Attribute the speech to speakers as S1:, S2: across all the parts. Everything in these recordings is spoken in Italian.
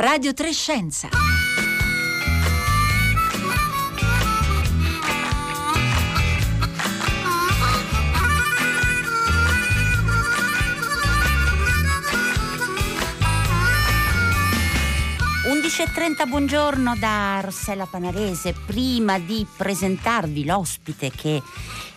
S1: Radio Trescenza. 11.30, buongiorno da Rossella Panarese. Prima di presentarvi l'ospite che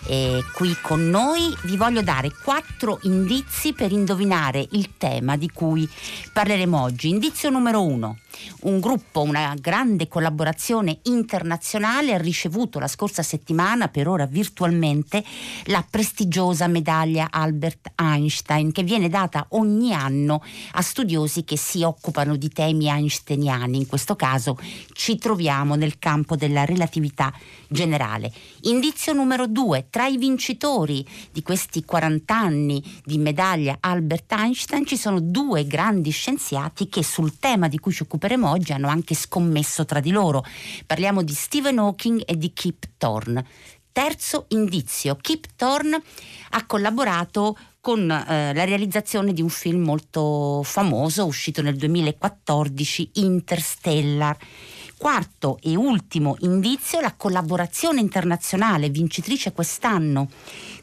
S1: è qui con noi, vi voglio dare quattro indizi per indovinare il tema di cui parleremo oggi. Indizio numero uno un gruppo, una grande collaborazione internazionale ha ricevuto la scorsa settimana, per ora virtualmente, la prestigiosa medaglia Albert Einstein che viene data ogni anno a studiosi che si occupano di temi einsteiniani. In questo caso ci troviamo nel campo della relatività generale. Indizio numero due, tra i vincitori di questi 40 anni di medaglia Albert Einstein ci sono due grandi scienziati che sul tema di cui ci occuperemo parleremo oggi hanno anche scommesso tra di loro. Parliamo di Stephen Hawking e di Kip Thorne. Terzo indizio, Kip Thorne ha collaborato con eh, la realizzazione di un film molto famoso uscito nel 2014, Interstellar. Quarto e ultimo indizio, la collaborazione internazionale vincitrice quest'anno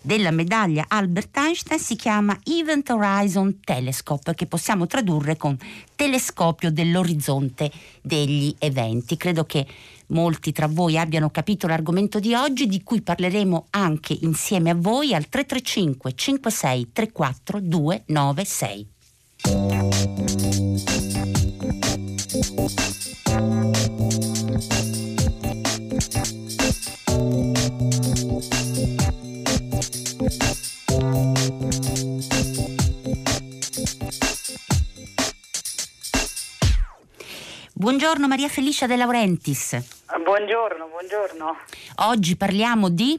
S1: della medaglia Albert Einstein si chiama Event Horizon Telescope, che possiamo tradurre con telescopio dell'orizzonte degli eventi. Credo che molti tra voi abbiano capito l'argomento di oggi, di cui parleremo anche insieme a voi al 335 56 34 296. Buongiorno Maria Felicia De Laurentiis.
S2: Buongiorno, buongiorno.
S1: Oggi parliamo di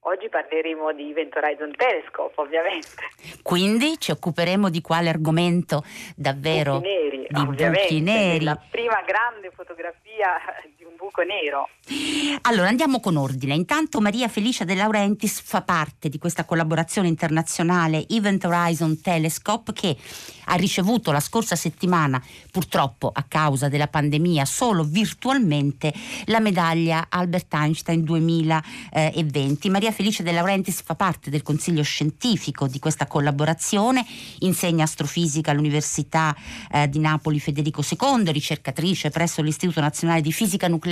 S2: Oggi parleremo di Event Horizon Telescope, ovviamente.
S1: Quindi ci occuperemo di quale argomento davvero?
S2: Buchi neri,
S1: di
S2: ovviamente,
S1: buchi neri.
S2: La prima grande fotografia buco nero.
S1: Allora andiamo con ordine. Intanto Maria Felicia De Laurentiis fa parte di questa collaborazione internazionale Event Horizon Telescope che ha ricevuto la scorsa settimana, purtroppo a causa della pandemia, solo virtualmente la medaglia Albert Einstein 2020. Maria Felice De Laurentiis fa parte del consiglio scientifico di questa collaborazione, insegna astrofisica all'Università eh, di Napoli Federico II, ricercatrice presso l'Istituto Nazionale di Fisica Nucleare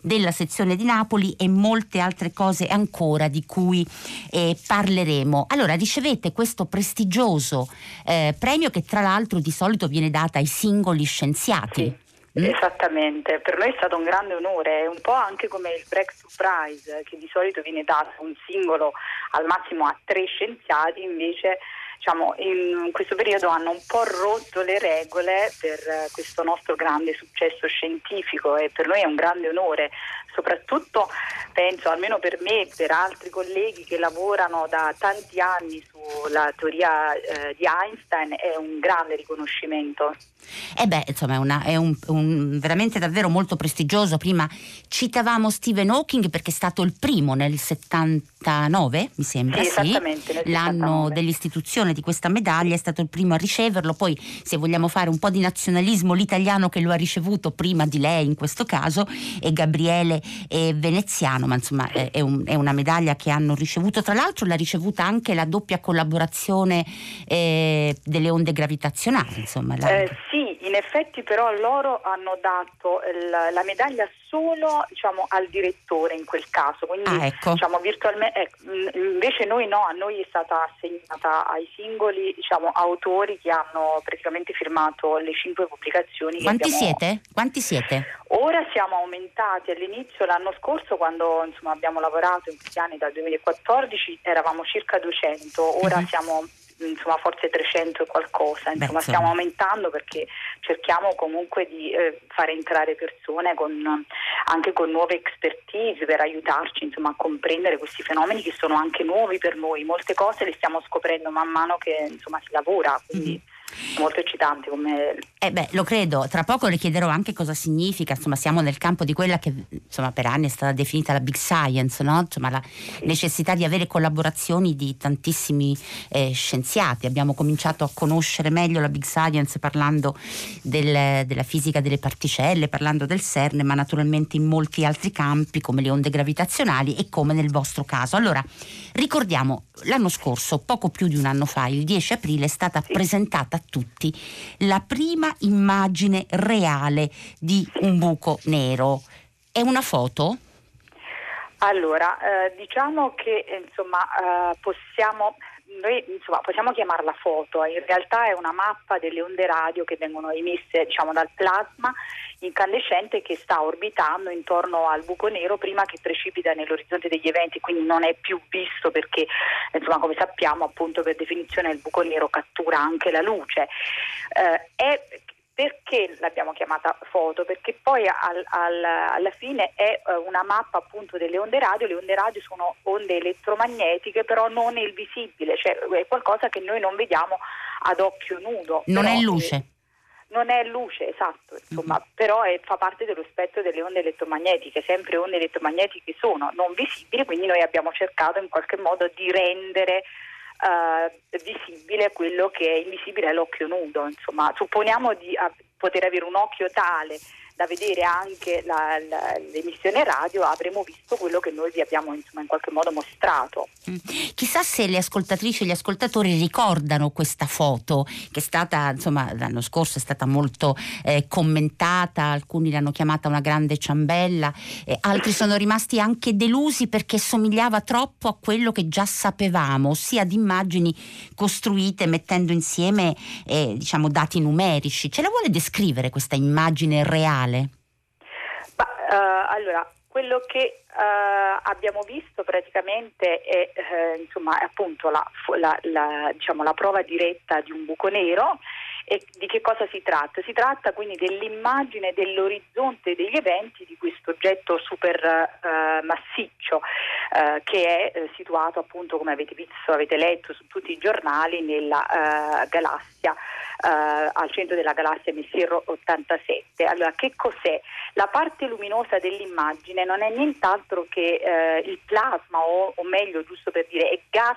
S1: della sezione di Napoli e molte altre cose ancora di cui eh, parleremo. Allora, ricevete questo prestigioso eh, premio che tra l'altro di solito viene data ai singoli scienziati.
S2: Sì. Mm? Esattamente, per noi è stato un grande onore, è un po' anche come il Breakthrough Prize che di solito viene dato a un singolo al massimo a tre scienziati, invece diciamo, in questo periodo hanno un po' rotto le regole per questo nostro grande successo scientifico e per noi è un grande onore, soprattutto penso almeno per me e per altri colleghi che lavorano da tanti anni sulla teoria eh, di Einstein è un grande riconoscimento.
S1: Eh beh, insomma, è, una, è un, un, veramente davvero molto prestigioso. Prima citavamo Stephen Hawking perché è stato il primo nel 79, mi sembra,
S2: sì,
S1: sì.
S2: l'anno
S1: dell'istituzione di questa medaglia, è stato il primo a riceverlo. Poi, se vogliamo fare un po' di nazionalismo, l'italiano che lo ha ricevuto prima di lei in questo caso è Gabriele eh, Veneziano, ma insomma è, è, un, è, una medaglia che hanno ricevuto. Tra l'altro l'ha ricevuta anche la doppia collaborazione eh, delle onde gravitazionali. Insomma,
S2: la... eh, sì, in effetti però loro hanno dato il, la medaglia solo diciamo, al direttore in quel caso, quindi
S1: ah, ecco.
S2: diciamo, virtualmente, eh, invece noi no, a noi è stata assegnata ai singoli diciamo, autori che hanno praticamente firmato le cinque pubblicazioni.
S1: Quanti
S2: abbiamo...
S1: siete? Quanti siete?
S2: Ora siamo aumentati all'inizio l'anno scorso quando insomma, abbiamo lavorato in questi anni dal 2014 eravamo circa 200, ora uh-huh. siamo insomma forse 300 e qualcosa, insomma Beh, stiamo aumentando perché cerchiamo comunque di eh, fare entrare persone con, anche con nuove expertise per aiutarci insomma, a comprendere questi fenomeni che sono anche nuovi per noi, molte cose le stiamo scoprendo man mano che insomma, si lavora. Quindi... Mm-hmm molto eccitanti come...
S1: Eh beh, lo credo, tra poco le chiederò anche cosa significa, insomma siamo nel campo di quella che insomma, per anni è stata definita la big science, no? insomma, la necessità di avere collaborazioni di tantissimi eh, scienziati, abbiamo cominciato a conoscere meglio la big science parlando del, della fisica delle particelle, parlando del CERN, ma naturalmente in molti altri campi come le onde gravitazionali e come nel vostro caso. Allora, ricordiamo, l'anno scorso, poco più di un anno fa, il 10 aprile, è stata sì. presentata a tutti la prima immagine reale di un buco nero. È una foto?
S2: Allora, eh, diciamo che insomma, eh, possiamo noi insomma, possiamo chiamarla foto, in realtà è una mappa delle onde radio che vengono emesse diciamo, dal plasma incandescente che sta orbitando intorno al buco nero prima che precipita nell'orizzonte degli eventi, quindi non è più visto perché insomma, come sappiamo appunto per definizione il buco nero cattura anche la luce. Eh, è perché l'abbiamo chiamata foto? Perché poi al, al, alla fine è eh, una mappa appunto delle onde radio, le onde radio sono onde elettromagnetiche però non il visibile, cioè è qualcosa che noi non vediamo ad occhio nudo.
S1: Non è luce.
S2: non è luce, esatto, insomma, mm-hmm. però è, fa parte dello spettro delle onde elettromagnetiche, sempre onde elettromagnetiche sono non visibili, quindi noi abbiamo cercato in qualche modo di rendere eh, visibile quello che è invisibile all'occhio nudo. Insomma, supponiamo di a, poter avere un occhio tale da vedere anche la, la, l'emissione radio avremo visto quello che noi vi abbiamo insomma, in qualche modo mostrato.
S1: Mm. Chissà se le ascoltatrici e gli ascoltatori ricordano questa foto che è stata insomma l'anno scorso è stata molto eh, commentata, alcuni l'hanno chiamata una grande ciambella, eh, altri sono rimasti anche delusi perché somigliava troppo a quello che già sapevamo, ossia di immagini costruite mettendo insieme eh, diciamo dati numerici. Ce la vuole descrivere questa immagine reale? Quale?
S2: Ma, uh, allora, quello che uh, abbiamo visto praticamente è uh, insomma, appunto la, la, la, diciamo, la prova diretta di un buco nero e di che cosa si tratta? Si tratta quindi dell'immagine dell'orizzonte degli eventi di questo oggetto super uh, massiccio uh, che è uh, situato appunto come avete visto, avete letto su tutti i giornali nella galassia, al centro della galassia Messier 87. Allora che cos'è? La parte luminosa dell'immagine non è nient'altro che il plasma o, o meglio giusto per dire è gas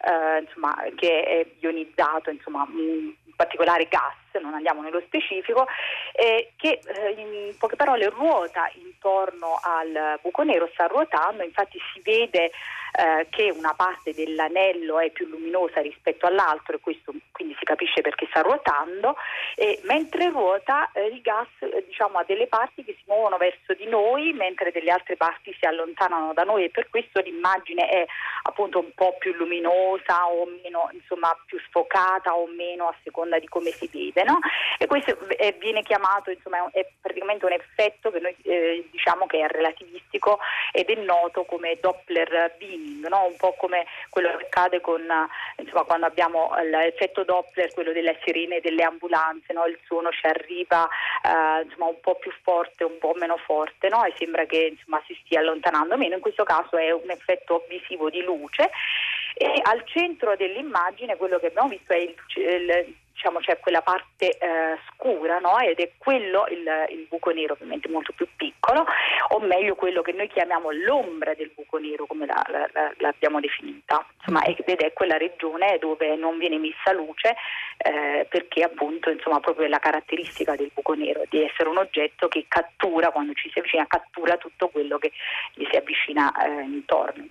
S2: eh, insomma, che è ionizzato, insomma, un particolare gas, non andiamo nello specifico, eh, che eh, in poche parole ruota intorno al buco nero, sta ruotando, infatti si vede eh, che una parte dell'anello è più luminosa rispetto all'altro e questo quindi si capisce perché sta ruotando e mentre ruota eh, il gas eh, diciamo, ha delle parti che si muovono verso di noi mentre delle altre parti si allontanano da noi e per questo l'immagine è appunto un po' più luminosa o meno insomma più sfocata o meno a seconda di come si vede no? e questo è, viene chiamato insomma è praticamente un effetto che noi eh, diciamo che è relativistico ed è noto come Doppler beaming no? un po' come quello che accade con insomma quando abbiamo l'effetto Doppler quello delle sirene e delle ambulanze no? il suono ci arriva eh, insomma un po' più forte un po' meno forte no? e sembra che insomma si stia allontanando meno in questo caso è un effetto visivo di luce e al centro dell'immagine quello che abbiamo visto è il, il diciamo c'è quella parte eh, scura no? ed è quello il, il, buco nero ovviamente molto più piccolo o meglio quello che noi chiamiamo l'ombra del buco nero come la, la, la, l'abbiamo definita insomma, ed è quella regione dove non viene emessa luce eh, perché appunto insomma proprio è la caratteristica del buco nero di essere un oggetto che cattura quando ci si avvicina cattura tutto quello che gli si avvicina eh, intorno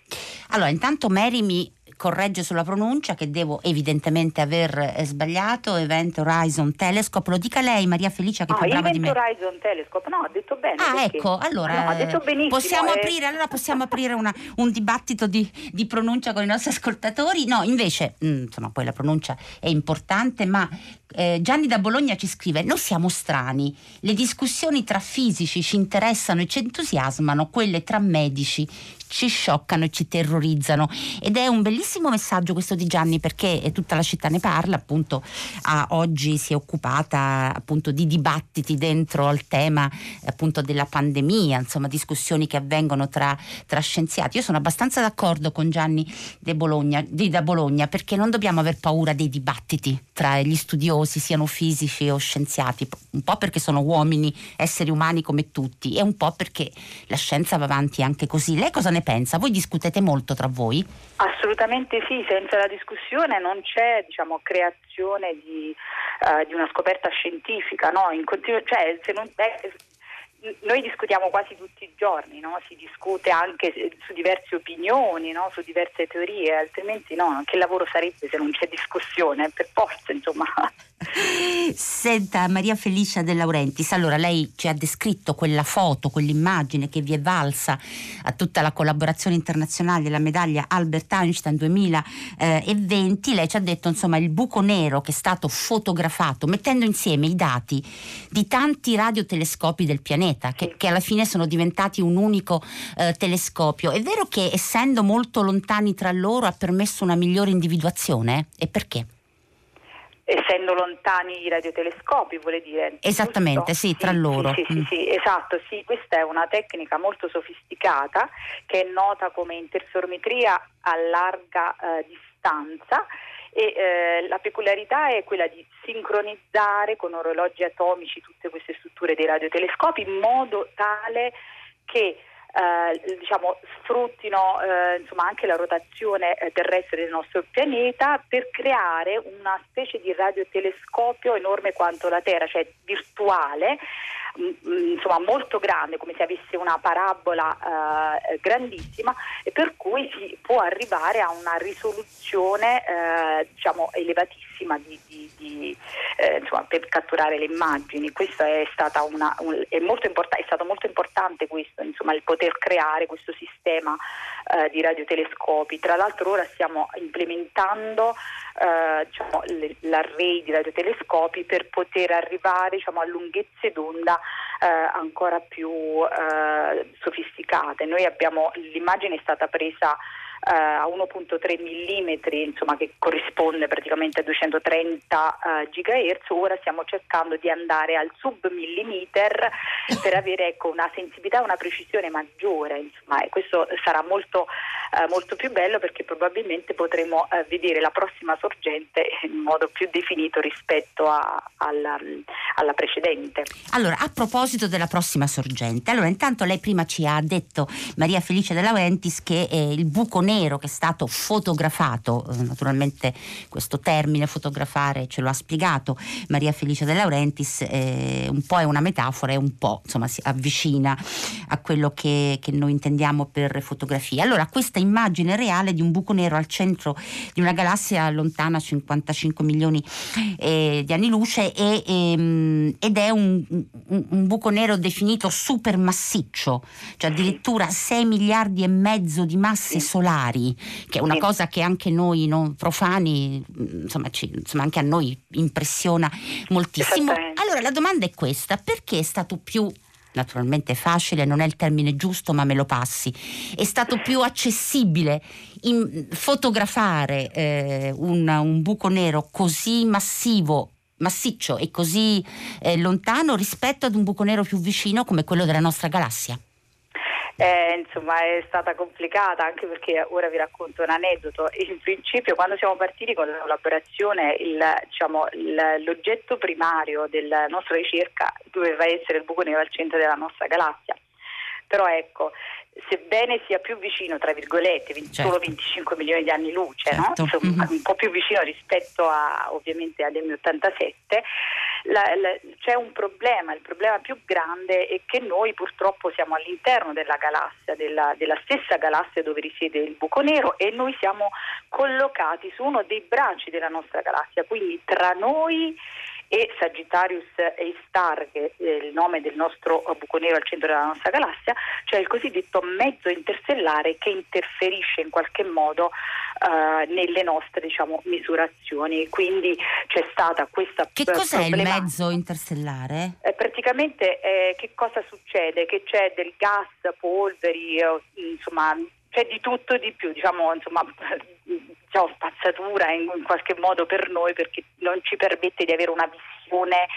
S1: allora intanto Mary mi corregge sulla pronuncia che devo evidentemente aver eh, sbagliato, Event Horizon Telescope, lo dica lei Maria Felicia che
S2: no,
S1: più brava
S2: di
S1: me.
S2: Horizon Telescope, no, ha detto bene.
S1: Ah perché? ecco, allora no, ha detto possiamo, eh. aprire, allora possiamo aprire una, un dibattito di, di, pronuncia con i nostri ascoltatori, no invece, mh, mm, insomma poi la pronuncia è importante, ma eh, Gianni da Bologna ci scrive: Noi siamo strani, le discussioni tra fisici ci interessano e ci entusiasmano, quelle tra medici ci scioccano e ci terrorizzano. Ed è un bellissimo messaggio questo di Gianni perché tutta la città ne parla, appunto a, oggi si è occupata appunto di dibattiti dentro al tema appunto della pandemia, insomma discussioni che avvengono tra, tra scienziati. Io sono abbastanza d'accordo con Gianni Bologna, di, da Bologna perché non dobbiamo aver paura dei dibattiti tra gli studiosi, siano fisici o scienziati, un po' perché sono uomini, esseri umani come tutti e un po' perché la scienza va avanti anche così. Lei cosa ne pensa? Voi discutete molto tra voi?
S2: Assolutamente sì, senza la discussione non c'è diciamo, creazione di, uh, di, una scoperta scientifica, no? continu- cioè, non, beh, noi discutiamo quasi tutti i giorni, no? si discute anche su diverse opinioni, no? su diverse teorie, altrimenti no, che lavoro sarebbe se non c'è discussione? Per forza, insomma.
S1: Senta Maria Felicia De Laurentiis, allora lei ci ha descritto quella foto, quell'immagine che vi è valsa a tutta la collaborazione internazionale della medaglia Albert Einstein 2020, lei ci ha detto insomma il buco nero che è stato fotografato mettendo insieme i dati di tanti radiotelescopi del pianeta che, che alla fine sono diventati un unico eh, telescopio. È vero che essendo molto lontani tra loro ha permesso una migliore individuazione? E perché?
S2: essendo lontani i radiotelescopi, vuole dire.
S1: Esattamente, sì, tra
S2: sì,
S1: loro.
S2: Sì, sì, mm. sì, esatto, sì, questa è una tecnica molto sofisticata che è nota come interferometria a larga eh, distanza e eh, la peculiarità è quella di sincronizzare con orologi atomici tutte queste strutture dei radiotelescopi in modo tale che eh, diciamo, sfruttino eh, insomma, anche la rotazione eh, terrestre del nostro pianeta per creare una specie di radiotelescopio enorme quanto la Terra, cioè virtuale, insomma, molto grande, come se avesse una parabola eh, grandissima, e per cui si può arrivare a una risoluzione eh, diciamo, elevatissima di, di, di, eh, insomma, per catturare le immagini. Questo è, una, un, è, import- è, stato molto importante questo, insomma, il poter creare questo sistema eh, di radiotelescopi. Tra l'altro ora stiamo implementando eh, diciamo, l'array di radiotelescopi per poter arrivare diciamo, a lunghezze d'onda eh, ancora più eh, sofisticate. Noi abbiamo, l'immagine è stata presa eh, a 1.3 mm, insomma, che corrisponde praticamente a 230 uh, GHz, ora stiamo cercando di andare al sub millimeter per avere ecco, una sensibilità e una precisione maggiore, insomma, e questo sarà molto, uh, molto più bello perché probabilmente potremo uh, vedere la prossima sorgente in modo più definito rispetto a, alla, alla precedente.
S1: Allora, a proposito della prossima sorgente, allora intanto lei prima ci ha detto, Maria Felice De Laurentiis, che eh, il buco nero che è stato fotografato, eh, naturalmente questo termine fotografare ce lo ha spiegato Maria Felice De Laurentiis, eh, un po' è una metafora e un po' insomma si avvicina a quello che, che noi intendiamo per fotografia. Allora questa immagine reale di un buco nero al centro di una galassia lontana 55 milioni eh, di anni luce e, ehm, ed è un, un, un buco nero definito supermassiccio, cioè addirittura 6 miliardi e mezzo di masse solari particolari, che è una cosa che anche noi non profani, insomma, ci, insomma anche a noi impressiona moltissimo. Allora la domanda è questa, perché è stato più naturalmente facile, non è il termine giusto, ma me lo passi. È stato più accessibile fotografare eh, un, un, buco nero così massivo. Massiccio e così eh, lontano rispetto ad un buco nero più vicino come quello della nostra galassia
S2: eh, insomma è stata complicata anche perché ora vi racconto un aneddoto. In principio quando siamo partiti con la collaborazione il, diciamo, il, l'oggetto primario della nostra ricerca doveva essere il buco nero al centro della nostra galassia. Però ecco, sebbene sia più vicino, tra virgolette, certo. solo 25 milioni di anni luce, certo. no? Insomma, mm-hmm. un po' più vicino rispetto a, ovviamente ad M87, la, la, c'è un problema, il problema più grande è che noi purtroppo siamo all'interno della galassia, della, della stessa galassia dove risiede il buco nero e noi siamo collocati su uno dei bracci della nostra galassia, quindi tra noi e Sagittarius A Star, che è il nome del nostro buco nero al centro della nostra galassia, cioè il cosiddetto mezzo interstellare che interferisce in qualche modo uh, nelle nostre diciamo, misurazioni. Quindi c'è stata questa
S1: Che cos'è il mezzo interstellare?
S2: Eh, praticamente eh, che cosa succede? Che c'è del gas, polveri, eh, insomma c'è di tutto e di più, diciamo, insomma, diciamo, spazzatura in, in, qualche modo per noi perché non ci permette di avere una visione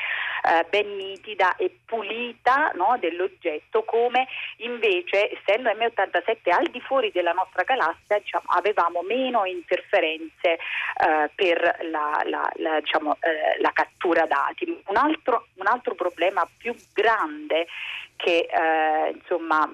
S2: eh, ben nitida e pulita no, dell'oggetto come invece essendo M87 al di fuori della nostra galassia diciamo, avevamo meno interferenze eh, per la, la, la, diciamo, eh, la, cattura dati. Un altro, un altro problema più grande che eh, insomma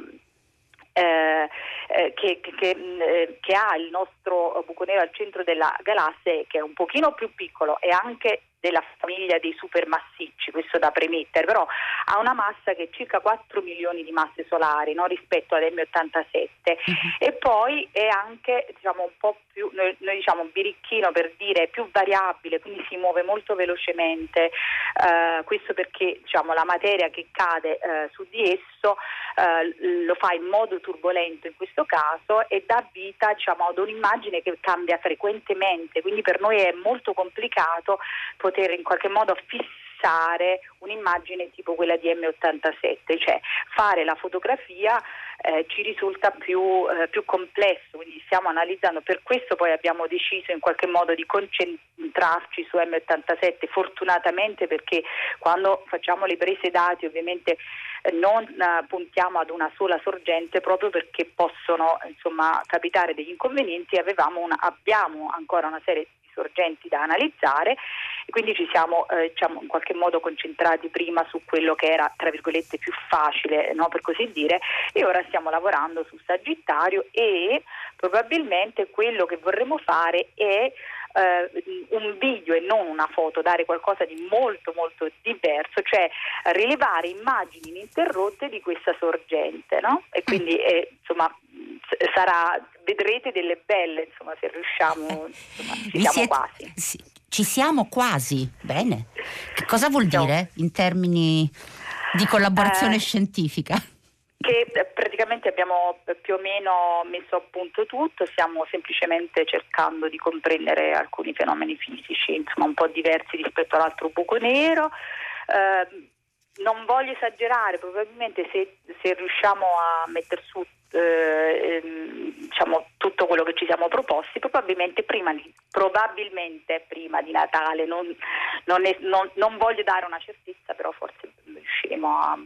S2: eh, eh, che, che, eh, che, ha il nostro buco nero al centro della galassia, che è un pochino più piccolo e anche della famiglia dei supermassicci, questo da premettere, però ha una massa che è circa 4 milioni di masse solari no? rispetto ad M87 uh-huh. e poi è anche diciamo, un po' più, noi, noi diciamo birichino per dire più variabile, quindi si muove molto velocemente, uh, questo perché diciamo, la materia che cade uh, su di esso uh, lo fa in modo turbolento in questo caso e dà vita diciamo, ad un'immagine che cambia frequentemente, quindi per noi è molto complicato poter in qualche modo fissare un'immagine tipo quella di M87, cioè fare la fotografia eh, ci risulta più, eh, più, complesso, quindi stiamo analizzando, per questo poi abbiamo deciso in qualche modo di concentrarci su M87, fortunatamente perché quando facciamo le prese dati ovviamente eh, non eh, puntiamo ad una sola sorgente proprio perché possono insomma, capitare degli inconvenienti, una, abbiamo ancora una serie di sorgenti da analizzare e quindi ci siamo eh, diciamo, in qualche modo concentrati prima su quello che era tra virgolette più facile no, per così dire e ora stiamo lavorando su Sagittario e probabilmente quello che vorremmo fare è eh, un video e non una foto, dare qualcosa di molto molto diverso, cioè rilevare immagini ininterrotte di questa sorgente, no? E quindi eh, insomma sarà, vedrete delle belle, insomma, se riusciamo, insomma, ci siamo siete, quasi.
S1: Sì, ci siamo quasi, bene. Che cosa vuol dire in termini di collaborazione eh, scientifica?
S2: Che eh, praticamente abbiamo più o meno messo a punto tutto, stiamo semplicemente cercando di comprendere alcuni fenomeni fisici, insomma un po' diversi rispetto all'altro buco nero. Eh, non voglio esagerare, probabilmente se, se riusciamo a mettere su eh, ehm, diciamo, tutto quello che ci siamo proposti, probabilmente prima di, probabilmente prima di Natale, non, non, è, non, non voglio dare una certezza, però forse riusciremo a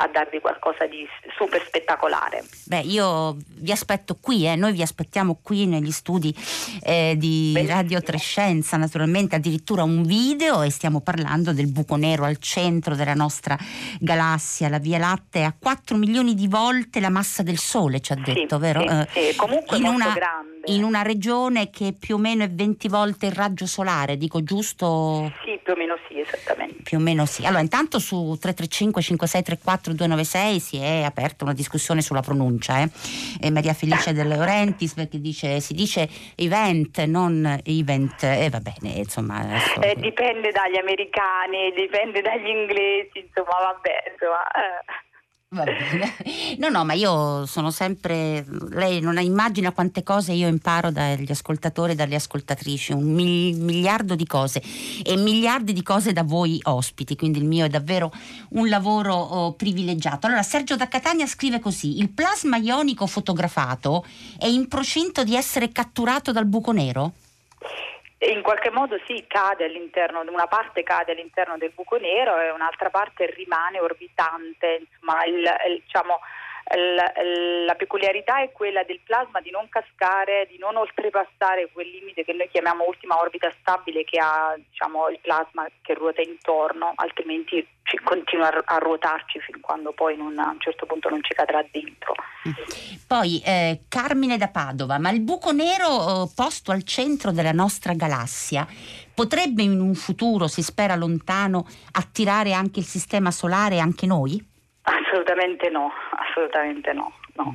S2: a darvi qualcosa di super spettacolare.
S1: Beh, io vi aspetto qui, eh. noi vi aspettiamo qui negli studi eh, di Bellissimo. Radio Trescenza, naturalmente addirittura un video e stiamo parlando del buco nero al centro della nostra galassia, la Via Lattea, a 4 milioni di volte la massa del Sole, ci ha detto,
S2: sì,
S1: vero?
S2: Sì, eh, sì. comunque in molto una, grande.
S1: In una regione che più o meno è 20 volte il raggio solare, dico giusto?
S2: Sì, più o meno sì, esattamente.
S1: Più o meno sì. Allora, intanto su 335 5634 296 si è aperta una discussione sulla pronuncia. Eh? E Maria Felice De Laurentiis perché dice, si dice event, non event, e eh, va bene, insomma.
S2: Adesso... Eh, dipende dagli americani, dipende dagli inglesi, insomma, vabbè, insomma.
S1: Va bene. No, no, ma io sono sempre. Lei non immagina quante cose io imparo dagli ascoltatori e dalle ascoltatrici, un miliardo di cose e miliardi di cose da voi ospiti, quindi il mio è davvero un lavoro oh, privilegiato. Allora, Sergio da Catania scrive così: il plasma ionico fotografato è in procinto di essere catturato dal buco nero?
S2: In qualche modo sì, cade all'interno, una parte cade all'interno del buco nero e un'altra parte rimane orbitante, insomma il, il, diciamo, la, la peculiarità è quella del plasma di non cascare, di non oltrepassare quel limite che noi chiamiamo ultima orbita stabile che ha diciamo, il plasma che ruota intorno, altrimenti continua a ruotarci fin quando poi non, a un certo punto non ci cadrà dentro.
S1: Poi eh, Carmine da Padova, ma il buco nero eh, posto al centro della nostra galassia potrebbe in un futuro, si spera lontano, attirare anche il sistema solare e anche noi?
S2: Assolutamente no, assolutamente no. no.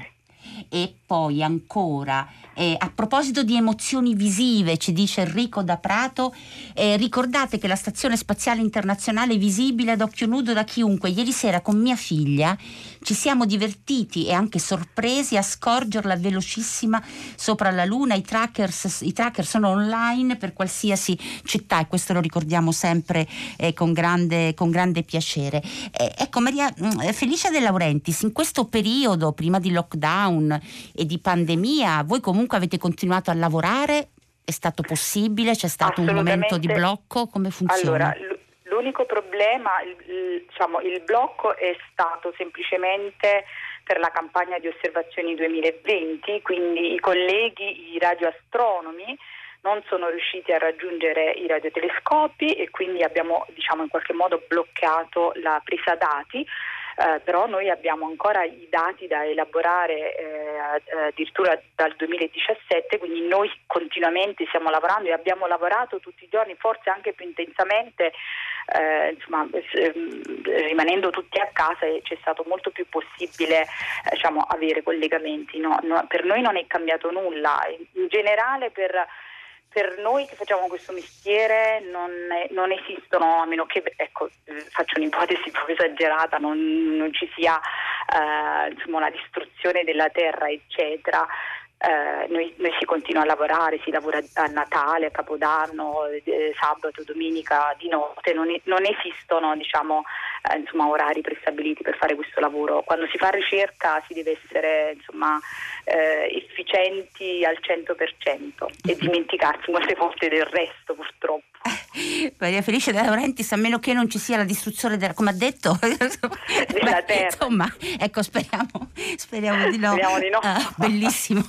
S1: E poi ancora, eh, a proposito di emozioni visive, ci dice Enrico da Prato, eh, ricordate che la Stazione Spaziale Internazionale è visibile ad occhio nudo da chiunque. Ieri sera con mia figlia ci siamo divertiti e anche sorpresi a scorgerla velocissima sopra la Luna. I trackers, i tracker sono online per qualsiasi città e questo lo ricordiamo sempre eh, con, grande, con, grande, piacere. Eh, ecco Maria mm, Felicia De Laurentiis, in questo periodo prima di lockdown e di pandemia, voi comunque avete continuato a lavorare? È stato possibile? C'è stato un momento di blocco? Come funziona?
S2: Allora, l'unico problema, il, diciamo, il blocco è stato semplicemente per la campagna di osservazioni 2020, quindi i colleghi, i radioastronomi non sono riusciti a raggiungere i radiotelescopi e quindi abbiamo diciamo, in qualche modo bloccato la presa dati. Eh, però noi abbiamo ancora i dati da elaborare eh, addirittura dal 2017, quindi noi continuamente stiamo lavorando e abbiamo lavorato tutti i giorni, forse anche più intensamente, eh, insomma, ehm, rimanendo tutti a casa e c'è stato molto più possibile eh, diciamo, avere collegamenti. No? No, per noi non è cambiato nulla, in generale per per noi che facciamo questo mestiere non, non esistono, a meno che, ecco, faccio un'ipotesi proprio esagerata, non, non ci sia eh, insomma, una distruzione della terra, eccetera. Eh, noi, noi, si continua a lavorare, si lavora a Natale, a Capodanno, eh, sabato, domenica, di notte, non, non esistono diciamo, eh, insomma, orari prestabiliti per fare questo lavoro. Quando si fa ricerca si deve essere insomma, eh, efficienti al 100% e dimenticarsi molte volte del resto purtroppo.
S1: Maria Felice De Laurentiis, a meno che non ci sia la distruzione della, come ha detto,
S2: della Beh, terra.
S1: Insomma, ecco, speriamo, speriamo di no.
S2: Speriamo di no.
S1: Ah, bellissimo.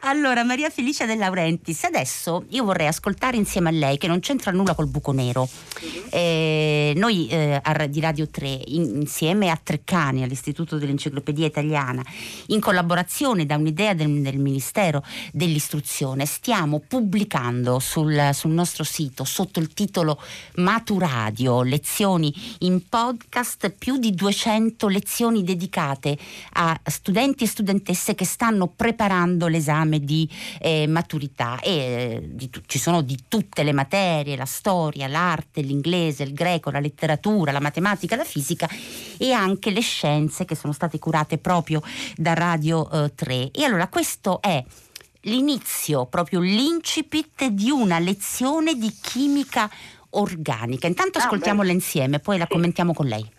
S1: allora, Maria Felice De Laurentiis, adesso io vorrei ascoltare insieme a lei, che non c'entra nulla col buco nero. Mm-hmm. Eh, noi eh, di Radio 3, in, insieme a Treccani, all'Istituto dell'Enciclopedia Italiana, in collaborazione da un'idea del, del Ministero dell'Istruzione, stiamo pubblicando sul, sul nostro sito sotto il titolo Maturadio, lezioni in podcast, più di 200 lezioni dedicate a studenti e studentesse che stanno preparando l'esame di eh, maturità e eh, di, ci sono di tutte le materie, la storia, l'arte, l'inglese, il greco, la letteratura, la matematica, la fisica e anche le scienze che sono state curate proprio da Radio eh, 3. E allora questo è l'inizio, proprio l'incipit di una lezione di chimica organica. Intanto ah, ascoltiamola insieme, poi la commentiamo con lei.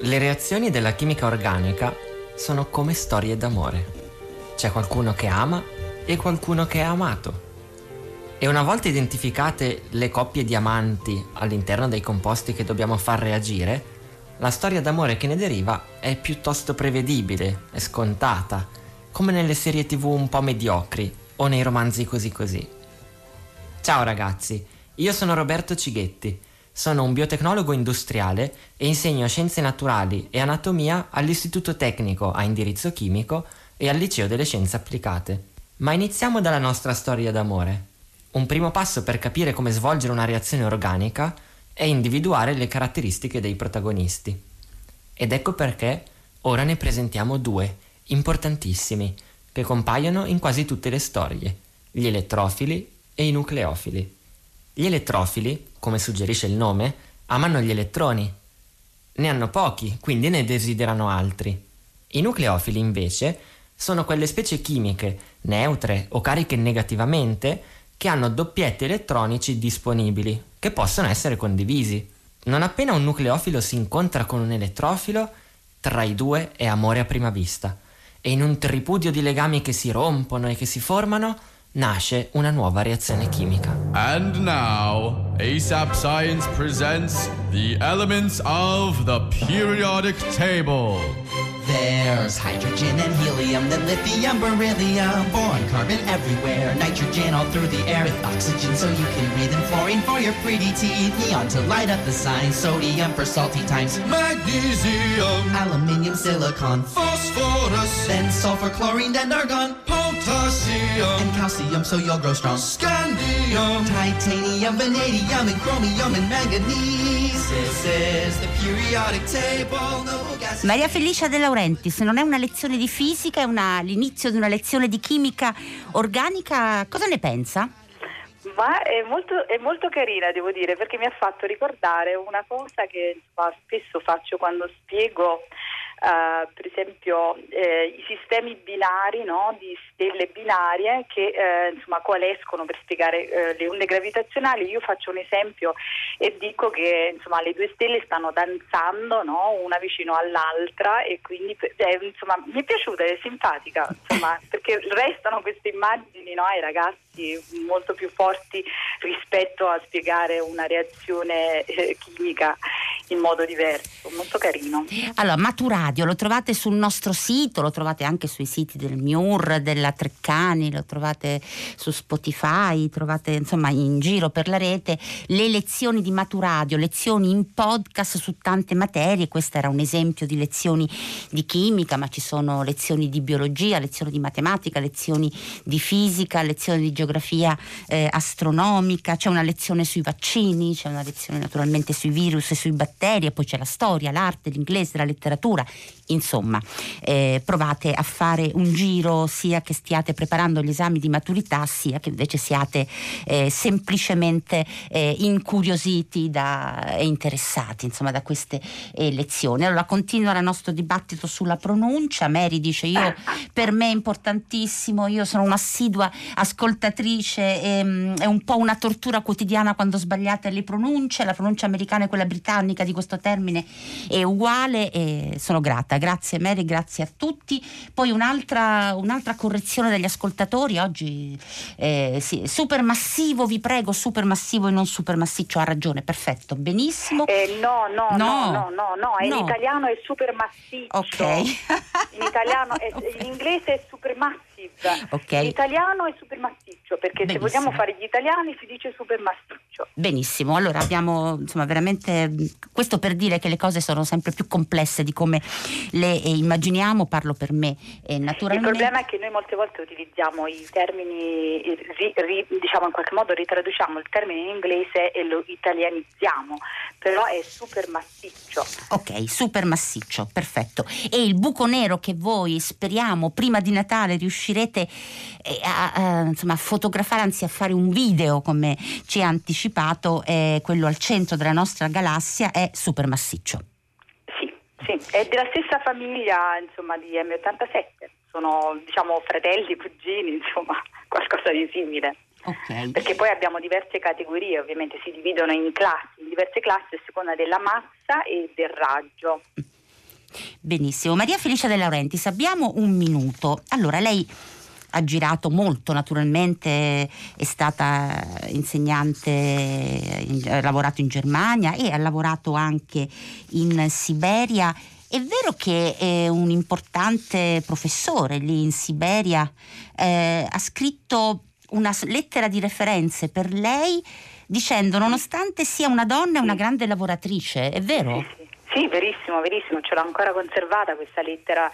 S3: Le reazioni della chimica organica sono come storie d'amore. C'è qualcuno che ama e qualcuno che è amato. E una volta identificate le coppie di amanti all'interno dei composti che dobbiamo far reagire, la storia d'amore che ne deriva è piuttosto prevedibile e scontata, come nelle serie tv un po' mediocri o nei romanzi così così. Ciao ragazzi, io sono Roberto Cighetti, sono un biotecnologo industriale e insegno scienze naturali e anatomia all'Istituto Tecnico a indirizzo chimico e al Liceo delle Scienze Applicate. Ma iniziamo dalla nostra storia d'amore. Un primo passo per capire come svolgere una reazione organica è individuare le caratteristiche dei protagonisti. Ed ecco perché ora ne presentiamo due, importantissimi, che compaiono in quasi tutte le storie, gli elettrofili e i nucleofili. Gli elettrofili, come suggerisce il nome, amano gli elettroni. Ne hanno pochi, quindi ne desiderano altri. I nucleofili, invece, sono quelle specie chimiche, neutre o cariche negativamente, che hanno doppietti elettronici disponibili, che possono essere condivisi. Non appena un nucleofilo si incontra con un elettrofilo, tra i due è amore a prima vista. E in un tripudio di legami che si rompono e che si formano, nasce una nuova reazione chimica.
S4: And now, ASAP Science presents the elements of the periodic table.
S5: There's hydrogen and helium, then lithium, beryllium, boron, carbon everywhere, nitrogen all through the air, with oxygen so you can breathe, and fluorine for your pretty teeth, neon to light up the signs, sodium for salty times,
S4: magnesium,
S5: aluminium, silicon,
S4: phosphorus,
S5: then sulfur, chlorine, and argon,
S4: potassium potassium,
S5: and calcium so you'll grow strong.
S4: scandium,
S5: Titanium, vanadium, and chromium, and manganese. This is the periodic table. No gas.
S1: Maria Felicia De Laurentiis, non è una lezione di fisica, è una- l'inizio di una lezione di chimica organica. Cosa ne pensa?
S2: Ma è molto, è molto carina, devo dire, perché mi ha fatto ricordare una cosa che spesso faccio quando spiego, eh, per esempio, eh, i sistemi binari no, di stelle binarie che eh, insomma, coalescono per spiegare eh, le onde gravitazionali. Io faccio un esempio e dico che insomma, le due stelle stanno danzando no, una vicino all'altra e quindi eh, insomma, mi è piaciuta, è simpatica, insomma, perché restano queste immagini no, ai ragazzi molto più forti rispetto a spiegare una reazione eh, chimica in modo diverso, molto carino.
S1: Allora, Maturadio lo trovate sul nostro sito, lo trovate anche sui siti del MIUR, della Treccani, lo trovate su Spotify, trovate insomma in giro per la rete le lezioni di Maturadio, lezioni in podcast su tante materie. Questo era un esempio di lezioni di chimica, ma ci sono lezioni di biologia, lezioni di matematica, lezioni di fisica, lezioni di geografia eh, astronomica, c'è una lezione sui vaccini, c'è una lezione naturalmente sui virus e sui batteri, e poi c'è la storia, l'arte, l'inglese, la letteratura. Insomma, eh, provate a fare un giro sia che stiate preparando gli esami di maturità, sia che invece siate eh, semplicemente eh, incuriositi da, e interessati insomma, da queste eh, lezioni. Allora continua il nostro dibattito sulla pronuncia. Mary dice: Io per me è importantissimo, io sono un'assidua ascoltatrice, ehm, è un po' una tortura quotidiana quando sbagliate le pronunce. La pronuncia americana e quella britannica di questo termine è uguale e sono grata. Grazie Mary, grazie a tutti. Poi un'altra, un'altra correzione degli ascoltatori oggi, eh, sì, supermassivo, vi prego, supermassivo e non supermassiccio, ha ragione, perfetto, benissimo.
S2: Eh, no, no,
S1: No.
S2: no, no, no, no, in
S1: No.
S2: italiano è super massiccio.
S1: Ok.
S2: In italiano è,
S1: Ok.
S2: in inglese è super massive.
S1: Ok.
S2: In italiano è super massiccio, perché
S1: Benissimo.
S2: se vogliamo fare gli italiani si dice super massiccio.
S1: Benissimo, allora abbiamo insomma veramente questo per dire che le cose sono sempre più complesse di come le eh, immaginiamo, parlo per me eh,
S2: Il
S1: naturalmente.
S2: problema è che noi molte volte utilizziamo i termini, ri- ri- diciamo in qualche modo ritraduciamo il termine in inglese e lo italianizziamo, però è super massiccio.
S1: Ok, super massiccio, perfetto. E il buco nero che voi speriamo prima di Natale riuscirete eh, a, a, insomma, a fotografare, anzi a fare un video come ci ha anticipato, è quello al centro della nostra galassia, è super massiccio.
S2: Sì, sì, è della stessa famiglia insomma, di M87, sono diciamo fratelli, cugini, insomma qualcosa di simile.
S1: Ok.
S2: Perché poi abbiamo diverse categorie, ovviamente si dividono in classi, in diverse classi a seconda della massa e del raggio.
S1: Benissimo. Maria Felicia De Laurentiis, abbiamo un minuto. Allora, lei ha girato molto naturalmente, è stata insegnante, in- ha lavorato in Germania e ha lavorato anche in Siberia. È vero che è un importante professore lì in Siberia, eh, ha scritto una lettera di referenze per lei dicendo nonostante sia una donna è una grande lavoratrice, è vero?
S2: Sì, verissimo, verissimo, ce l'ho ancora conservata questa lettera,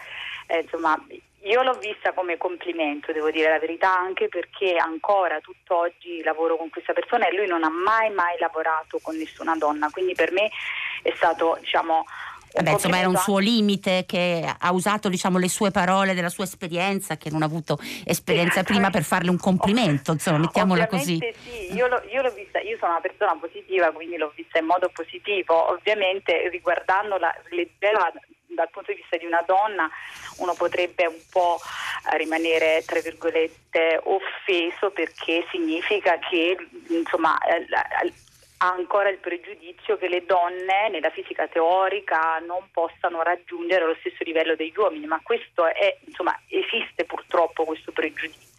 S2: eh, insomma io l'ho vista come complimento, devo dire la verità, anche perché ancora tutt'oggi lavoro con questa persona e lui non ha mai mai lavorato con nessuna donna, quindi per me è stato diciamo...
S1: Vabbè, insomma, era un suo limite che ha usato diciamo, le sue parole della sua esperienza, che non ha avuto esperienza prima per farle un complimento, insomma, mettiamola così.
S2: Sì, io, l'ho, io l'ho vista, io sono una persona positiva, quindi l'ho vista in modo positivo. Ovviamente riguardandola, leggeva dal punto di vista di una donna, uno potrebbe un po' eh, rimanere, tra virgolette, offeso perché significa che insomma eh, ha ancora il pregiudizio che le donne nella fisica teorica non possano raggiungere lo stesso livello degli uomini, ma questo è, insomma, esiste purtroppo questo pregiudizio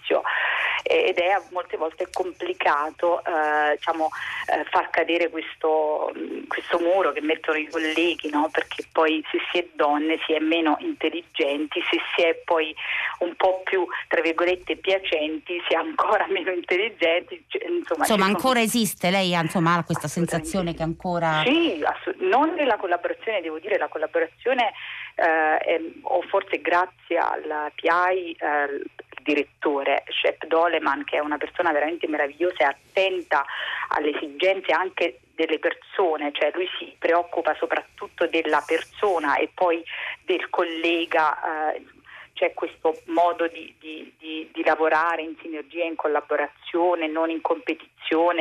S2: eh, ed è molte volte complicato eh, diciamo, eh, far cadere questo, mh, questo muro che mettono i colleghi, no? perché poi se si è donne si è meno intelligenti, se si è poi un po' più, tra virgolette, piacenti, si è ancora meno intelligenti. cioè, insomma,
S1: Insomma,
S2: ci sono-
S1: ancora esiste, lei ha, insomma, ha questa sensazione che ancora...
S2: Sì, assu- non nella collaborazione, devo dire, la collaborazione, eh, o forse grazie alla PI, eh, direttore, Shep Doleman, che è una persona veramente meravigliosa e attenta alle esigenze anche delle persone, cioè lui si preoccupa soprattutto della persona e poi del collega. Eh, c'è questo modo di, di, di, di, lavorare in sinergia, in collaborazione, non in competizione,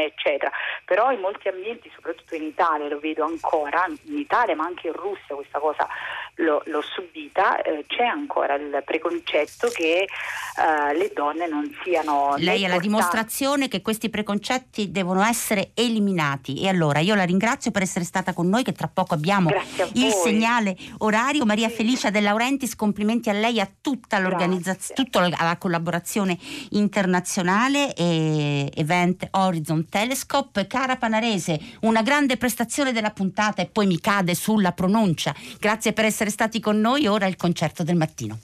S2: eccetera. Però in molti ambienti, soprattutto in Italia, lo vedo ancora, in Italia ma anche in Russia questa cosa l'ho, l'ho subita, eh, c'è ancora il preconcetto che eh, le donne non siano...
S1: Lei è la dimostrazione che questi preconcetti devono essere eliminati e allora io la ringrazio per essere stata con noi che tra poco abbiamo il segnale orario. Maria sì. Felicia De Laurentiis, complimenti a lei, a tutta l'organizzazione, tutta la collaborazione internazionale e Event Horizon Telescope. Cara Panarese, una grande prestazione della puntata e poi mi cade sulla pronuncia. Grazie per essere stati con noi. Ora il concerto del mattino.